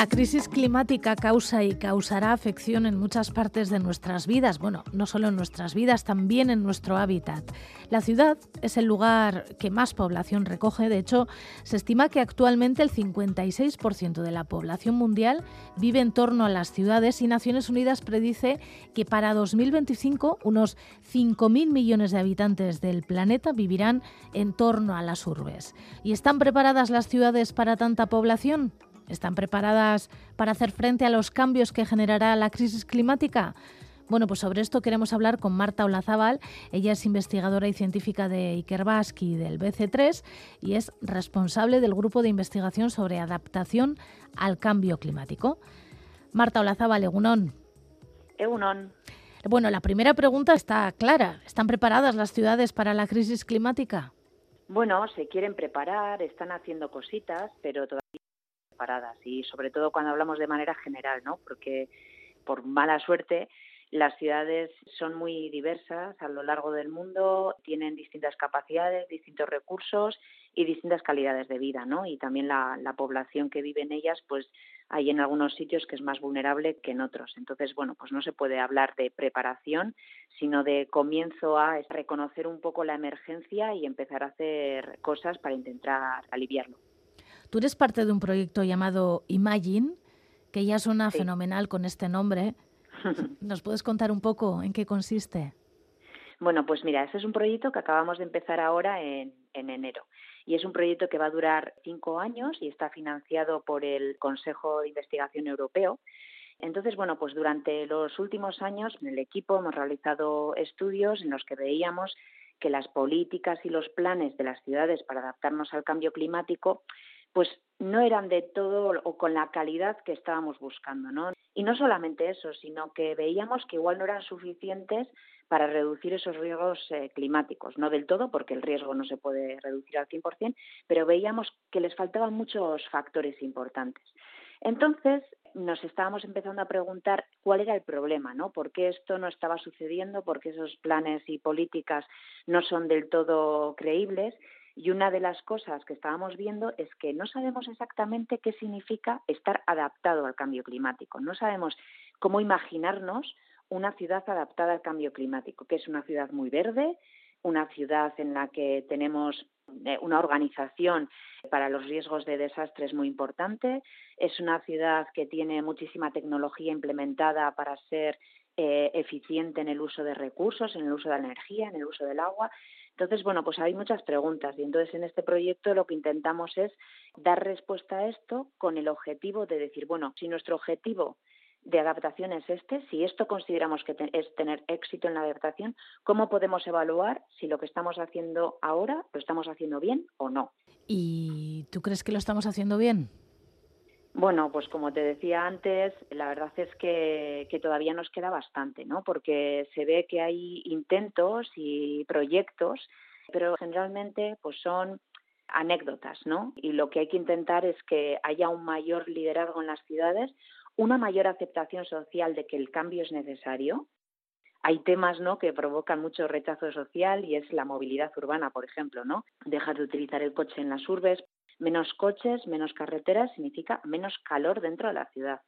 La crisis climática causa y causará afección en muchas partes de nuestras vidas, bueno, no solo en nuestras vidas, también en nuestro hábitat. La ciudad es el lugar que más población recoge, de hecho, se estima que actualmente el 56% de la población mundial vive en torno a las ciudades y Naciones Unidas predice que para 2025 unos 5.000 millones de habitantes del planeta vivirán en torno a las urbes. ¿Y están preparadas las ciudades para tanta población? ¿Están preparadas para hacer frente a los cambios que generará la crisis climática? Bueno, pues sobre esto queremos hablar con Marta Olazábal. Ella es investigadora y científica de Ikerbasque y del BC3 y es responsable del grupo de investigación sobre adaptación al cambio climático. Marta Olazábal, Egunon. Egunon. Bueno, la primera pregunta está clara. ¿Están preparadas las ciudades para la crisis climática? Bueno, se quieren preparar, están haciendo cositas, pero todavía y sobre todo cuando hablamos de manera general, ¿no? Porque por mala suerte las ciudades son muy diversas a lo largo del mundo, tienen distintas capacidades, distintos recursos y distintas calidades de vida, ¿no? Y también la, la, población que vive en ellas, pues hay en algunos sitios que es más vulnerable que en otros. Entonces, bueno, pues no se puede hablar de preparación, sino de comienzo a reconocer un poco la emergencia y empezar a hacer cosas para intentar aliviarlo. Tú eres parte de un proyecto llamado Imagine, que ya suena fenomenal con este nombre. ¿Nos puedes contar un poco en qué consiste? Bueno, pues mira, este es un proyecto que acabamos de empezar ahora en, en, enero. Y es un proyecto que va a durar cinco años y está financiado por el Consejo de Investigación Europeo. Entonces, bueno, pues durante los últimos años en el equipo hemos realizado estudios en los que veíamos que las políticas y los planes de las ciudades para adaptarnos al cambio climático pues no eran de todo o con la calidad que estábamos buscando, ¿no? Y no solamente eso, sino que veíamos que igual no eran suficientes para reducir esos riesgos eh, climáticos, no del todo, porque el riesgo no se puede reducir al 100%, pero veíamos que les faltaban muchos factores importantes. Entonces, nos estábamos empezando a preguntar cuál era el problema, ¿no? ¿Por qué esto no estaba sucediendo? ¿Por qué esos planes y políticas no son del todo creíbles? Y una de las cosas que estábamos viendo es que no sabemos exactamente qué significa estar adaptado al cambio climático. No sabemos cómo imaginarnos una ciudad adaptada al cambio climático, que es una ciudad muy verde, una ciudad en la que tenemos eh, una organización para los riesgos de desastres muy importante, es una ciudad que tiene muchísima tecnología implementada para ser eh, eficiente en el uso de recursos, en el uso de la energía, en el uso del agua. Entonces, bueno, pues hay muchas preguntas y entonces en este proyecto lo que intentamos es dar respuesta a esto con el objetivo de decir, bueno, si nuestro objetivo de adaptación es este, si esto consideramos que es tener éxito en la adaptación, ¿cómo podemos evaluar si lo que estamos haciendo ahora lo estamos haciendo bien o no? ¿Y tú crees que lo estamos haciendo bien? Bueno, pues como te decía antes, la verdad es que, todavía nos queda bastante, ¿no? Porque se ve que hay intentos y proyectos, pero generalmente pues son anécdotas, ¿no? Y lo que hay que intentar es que haya un mayor liderazgo en las ciudades, una mayor aceptación social de que el cambio es necesario. Hay temas, ¿no? Que provocan mucho rechazo social y es la movilidad urbana, por ejemplo, ¿no? Dejar de utilizar el coche en las urbes Menos coches, menos carreteras significa menos calor dentro de la ciudad.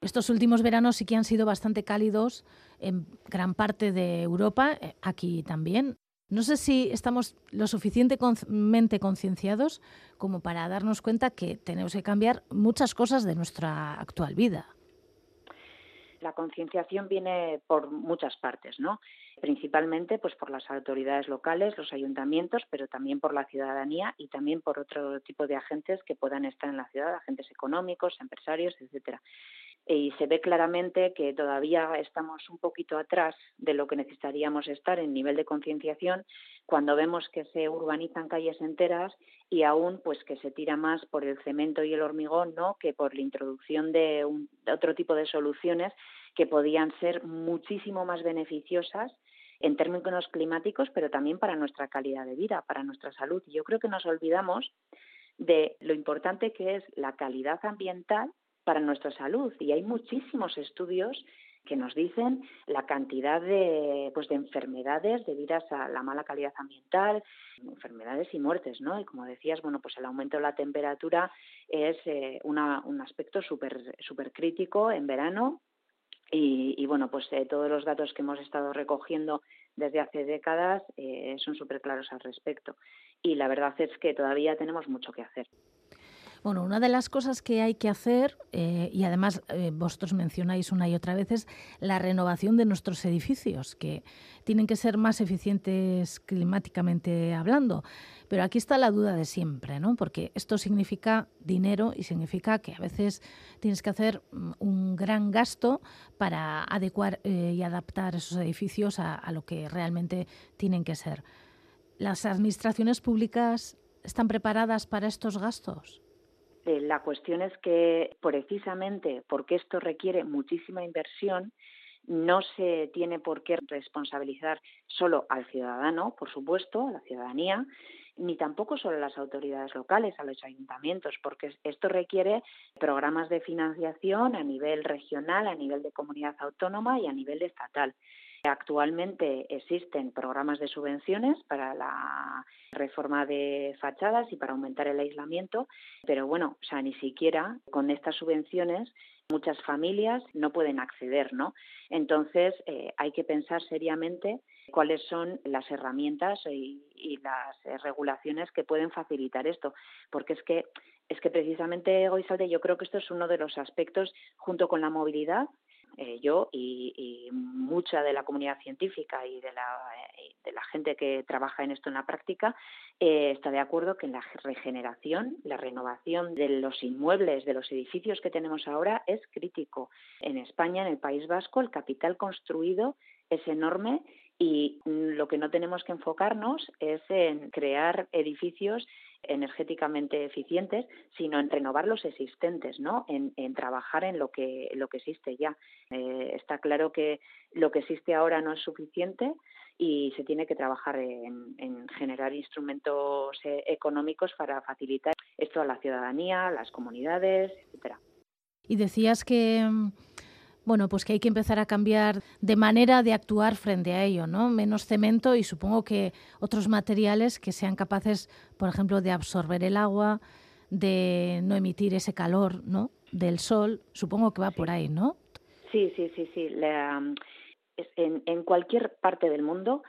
Estos últimos veranos sí que han sido bastante cálidos en gran parte de Europa, eh, aquí también. No sé si estamos lo suficientemente concienciados como para darnos cuenta que tenemos que cambiar muchas cosas de nuestra actual vida. La concienciación viene por muchas partes, ¿no? Principalmente pues por las autoridades locales, los ayuntamientos, pero también por la ciudadanía y también por otro tipo de agentes que puedan estar en la ciudad, agentes económicos, empresarios, etcétera y se ve claramente que todavía estamos un poquito atrás de lo que necesitaríamos estar en nivel de concienciación cuando vemos que se urbanizan calles enteras y aún pues que se tira más por el cemento y el hormigón no que por la introducción de, de otro tipo de soluciones que podían ser muchísimo más beneficiosas en términos climáticos, pero también para nuestra calidad de vida, para nuestra salud. Y yo creo que nos olvidamos de lo importante que es la calidad ambiental para nuestra salud. Y hay muchísimos estudios que nos dicen la cantidad de, pues de enfermedades debidas a la mala calidad ambiental, enfermedades y muertes, ¿no? Y como decías, bueno, pues el aumento de la temperatura es eh, una, un aspecto súper super crítico en verano y, bueno, pues eh, todos los datos que hemos estado recogiendo desde hace décadas eh, son súper claros al respecto. Y la verdad es que todavía tenemos mucho que hacer. Bueno, una de las cosas que hay que hacer, eh, y además eh, vosotros mencionáis una y otra vez, es la renovación de nuestros edificios, que tienen que ser más eficientes climáticamente hablando. Pero aquí está la duda de siempre, ¿no? Porque esto significa dinero y significa que a veces tienes que hacer mm, un gran gasto para adecuar eh, y adaptar esos edificios a lo que realmente tienen que ser. ¿Las administraciones públicas están preparadas para estos gastos? Eh, la cuestión es que precisamente porque esto requiere muchísima inversión, no se tiene por qué responsabilizar solo al ciudadano, por supuesto, a la ciudadanía, ni tampoco solo a las autoridades locales, a los ayuntamientos, porque esto requiere programas de financiación a nivel regional, a nivel de comunidad autónoma y a nivel estatal. Actualmente existen programas de subvenciones para la reforma de fachadas y para aumentar el aislamiento, pero bueno, o sea, ni siquiera con estas subvenciones muchas familias no pueden acceder, ¿no? Entonces eh, hay que pensar seriamente cuáles son las herramientas y, las regulaciones que pueden facilitar esto, porque es que es que precisamente Goizalde yo creo que esto es uno de los aspectos junto con la movilidad eh, yo y, mucha de la comunidad científica y de la, eh, de la gente que trabaja en esto en la práctica eh, está de acuerdo que la regeneración, la renovación de los inmuebles, de los edificios que tenemos ahora es crítico. En España, en el País Vasco, el capital construido es enorme y lo que no tenemos que enfocarnos es en crear edificios energéticamente eficientes, sino en renovar los existentes, ¿no? En, trabajar en lo que, lo que existe ya. Eh, está claro que lo que existe ahora no es suficiente y se tiene que trabajar en, en generar instrumentos eh, económicos para facilitar esto a la ciudadanía, a las comunidades, etcétera. Y decías que bueno, pues que hay que empezar a cambiar de manera de actuar frente a ello, ¿no? Menos cemento y supongo que otros materiales que sean capaces, por ejemplo, de absorber el agua, de no emitir ese calor, ¿no? Del sol, supongo que va por ahí, ¿no? Sí, sí, sí, sí. en, en cualquier parte del mundo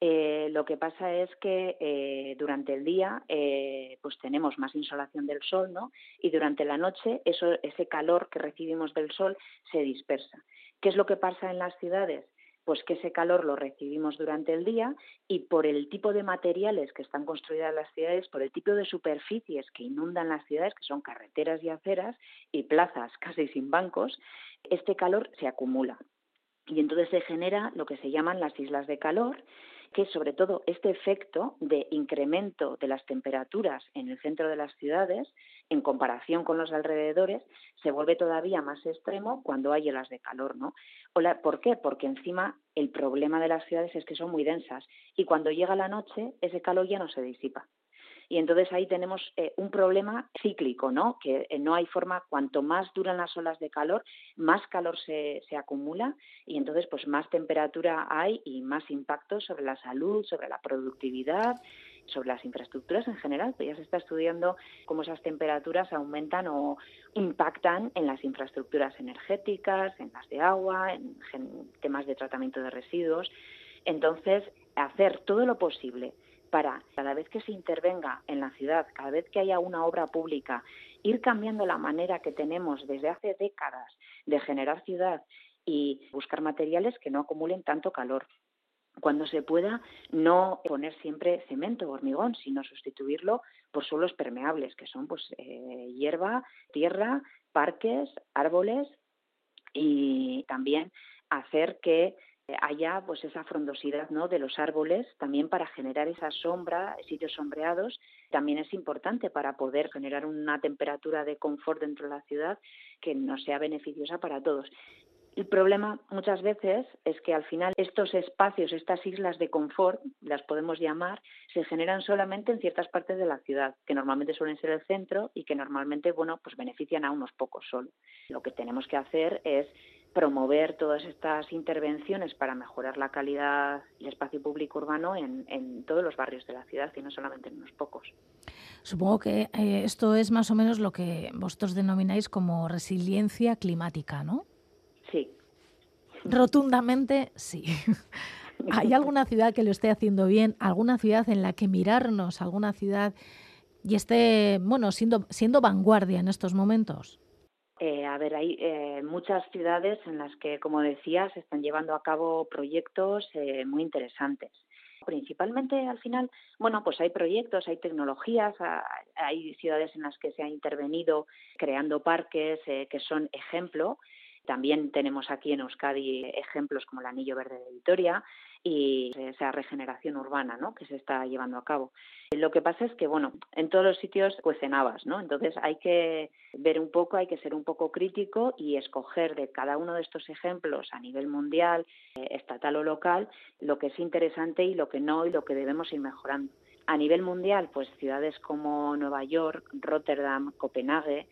eh, lo que pasa es que eh, durante el día eh, pues tenemos más insolación del sol, ¿no? Y durante la noche ese calor que recibimos del sol se dispersa. ¿Qué es lo que pasa en las ciudades? Pues que ese calor lo recibimos durante el día y por el tipo de materiales que están construidas las ciudades, por el tipo de superficies que inundan las ciudades, que son carreteras y aceras y plazas casi sin bancos, este calor se acumula. Y entonces se genera lo que se llaman las islas de calor, que sobre todo este efecto de incremento de las temperaturas en el centro de las ciudades en comparación con los alrededores se vuelve todavía más extremo cuando hay olas de calor, ¿no? ¿Por qué? Porque encima el problema de las ciudades es que son muy densas y cuando llega la noche ese calor ya no se disipa. Y entonces ahí tenemos eh, un problema cíclico, ¿no? Que eh, no hay forma, cuanto más duran las olas de calor, más calor se, se acumula y entonces pues más temperatura hay y más impacto sobre la salud, sobre la productividad sobre las infraestructuras en general, pues ya se está estudiando cómo esas temperaturas aumentan o impactan en las infraestructuras energéticas, en las de agua, en temas de tratamiento de residuos. Entonces, hacer todo lo posible para cada vez que se intervenga en la ciudad, cada vez que haya una obra pública, ir cambiando la manera que tenemos desde hace décadas de generar ciudad y buscar materiales que no acumulen tanto calor. Cuando se pueda, no poner siempre cemento o hormigón, sino sustituirlo por suelos permeables, que son pues eh, hierba, tierra, parques, árboles y también hacer que haya pues esa frondosidad ¿no? de los árboles también para generar esa sombra, sitios sombreados, también es importante para poder generar una temperatura de confort dentro de la ciudad que nos sea beneficiosa para todos. El problema muchas veces es que al final estos espacios, estas islas de confort, las podemos llamar, se generan solamente en ciertas partes de la ciudad, que normalmente suelen ser el centro y que normalmente, bueno, pues benefician a unos pocos solo. Lo que tenemos que hacer es promover todas estas intervenciones para mejorar la calidad del espacio público urbano en, todos los barrios de la ciudad y no solamente en unos pocos. Supongo que eh, esto es más o menos lo que vosotros denomináis como resiliencia climática, ¿no? Sí. Rotundamente sí. ¿Hay alguna ciudad que lo esté haciendo bien? ¿Alguna ciudad en la que mirarnos? ¿Alguna ciudad y esté, bueno, siendo, siendo vanguardia en estos momentos? Eh, a ver, hay eh, muchas ciudades en las que, como decías, se están llevando a cabo proyectos eh, muy interesantes. Principalmente, al final, bueno, pues hay proyectos, hay tecnologías, hay ciudades en las que se ha intervenido creando parques que son ejemplo también tenemos aquí en Euskadi ejemplos como el Anillo Verde de Vitoria y esa regeneración urbana ¿no? que se está llevando a cabo. Lo que pasa es que, bueno, en todos los sitios cuecen habas, ¿no? Entonces hay que ver un poco, hay que ser un poco crítico y escoger de cada uno de estos ejemplos a nivel mundial, eh, estatal o local, lo que es interesante y lo que no y lo que debemos ir mejorando. A nivel mundial, pues ciudades como Nueva York, Rotterdam, Copenhague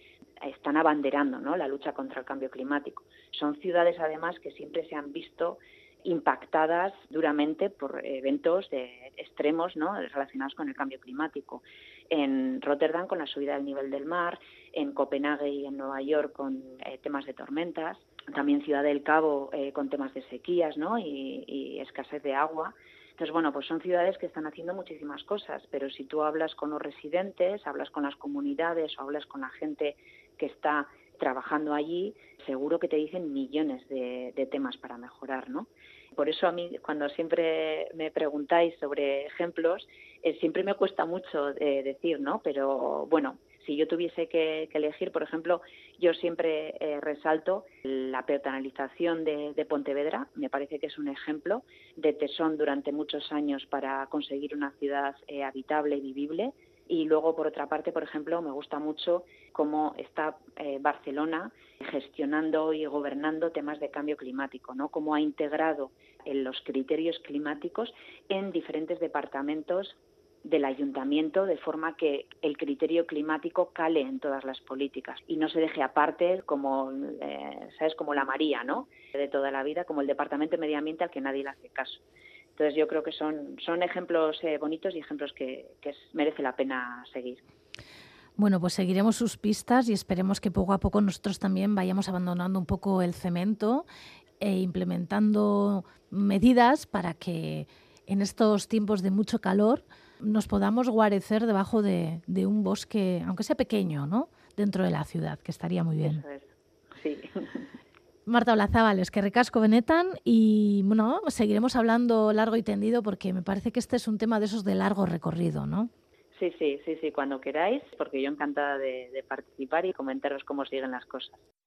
están abanderando la lucha contra el cambio climático. Son ciudades, además, que siempre se han visto impactadas duramente por eventos de extremos relacionados con el cambio climático. En Rotterdam con la subida del nivel del mar, en Copenhague y en Nueva York con eh, temas de tormentas, también Ciudad del Cabo eh, con temas de sequías ¿no? y, y escasez de agua. Entonces, bueno, pues son ciudades que están haciendo muchísimas cosas, pero si tú hablas con los residentes, hablas con las comunidades o hablas con la gente que está trabajando allí, seguro que te dicen millones de, temas para mejorar, ¿no? Por eso a mí, cuando siempre me preguntáis sobre ejemplos, eh, siempre me cuesta mucho eh, decir, ¿no? Pero bueno, si yo tuviese que, elegir, por ejemplo, yo siempre eh, resalto la peatonalización de, Pontevedra, me parece que es un ejemplo de tesón durante muchos años para conseguir una ciudad habitable y vivible y luego, por otra parte, por ejemplo, me gusta mucho cómo está eh, Barcelona gestionando y gobernando temas de cambio climático, ¿no? Cómo ha integrado en los criterios climáticos en diferentes departamentos del ayuntamiento de forma que el criterio climático cale en todas las políticas y no se deje aparte como eh, sabes como la María no de toda la vida como el departamento de medio ambiente al que nadie le hace caso entonces yo creo que son, son ejemplos eh, bonitos y ejemplos que, merece la pena seguir. Bueno, pues seguiremos sus pistas y esperemos que poco a poco nosotros también vayamos abandonando un poco el cemento e implementando medidas para que en estos tiempos de mucho calor nos podamos guarecer debajo de, un bosque, aunque sea pequeño, ¿no? Dentro de la ciudad, que estaría muy bien. Eso es. Sí. Marta Olazábal, es que recasco Benetan y bueno, seguiremos hablando largo y tendido porque me parece que este es un tema de esos de largo recorrido, ¿no? Sí, sí, sí, sí, cuando queráis, porque yo encantada de participar y comentaros cómo siguen las cosas.